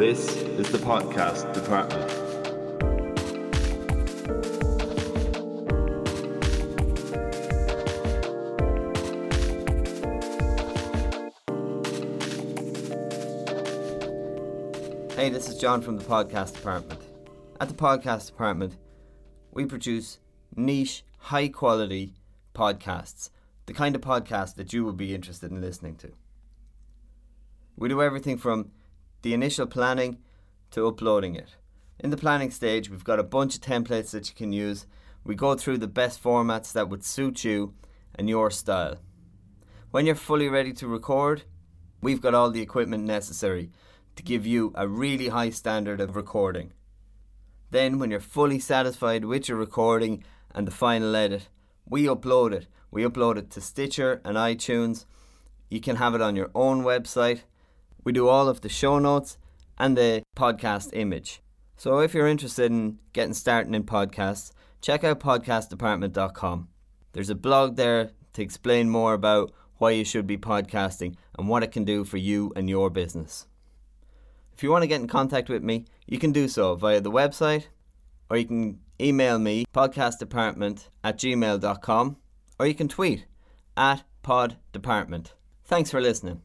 This is the podcast department. Hey, this is John from the podcast department. At the podcast department, we produce niche, high quality podcasts, the kind of podcast that you would be interested in listening to. We do everything from the initial planning to uploading it. In the planning stage, we've got a bunch of templates that you can use. We go through the best formats that would suit you and your style. When you're fully ready to record, we've got all the equipment necessary to give you a really high standard of recording. Then, when you're fully satisfied with your recording and the final edit, we upload it. We upload it to Stitcher and iTunes. You can have it on your own website. We do all of the show notes and the podcast image. So if you're interested in getting started in podcasts, check out podcastdepartment.com. There's a blog there to explain more about why you should be podcasting and what it can do for you and your business. If you want to get in contact with me, you can do so via the website or you can email me podcastdepartment at gmail.com or you can tweet at poddepartment. Thanks for listening.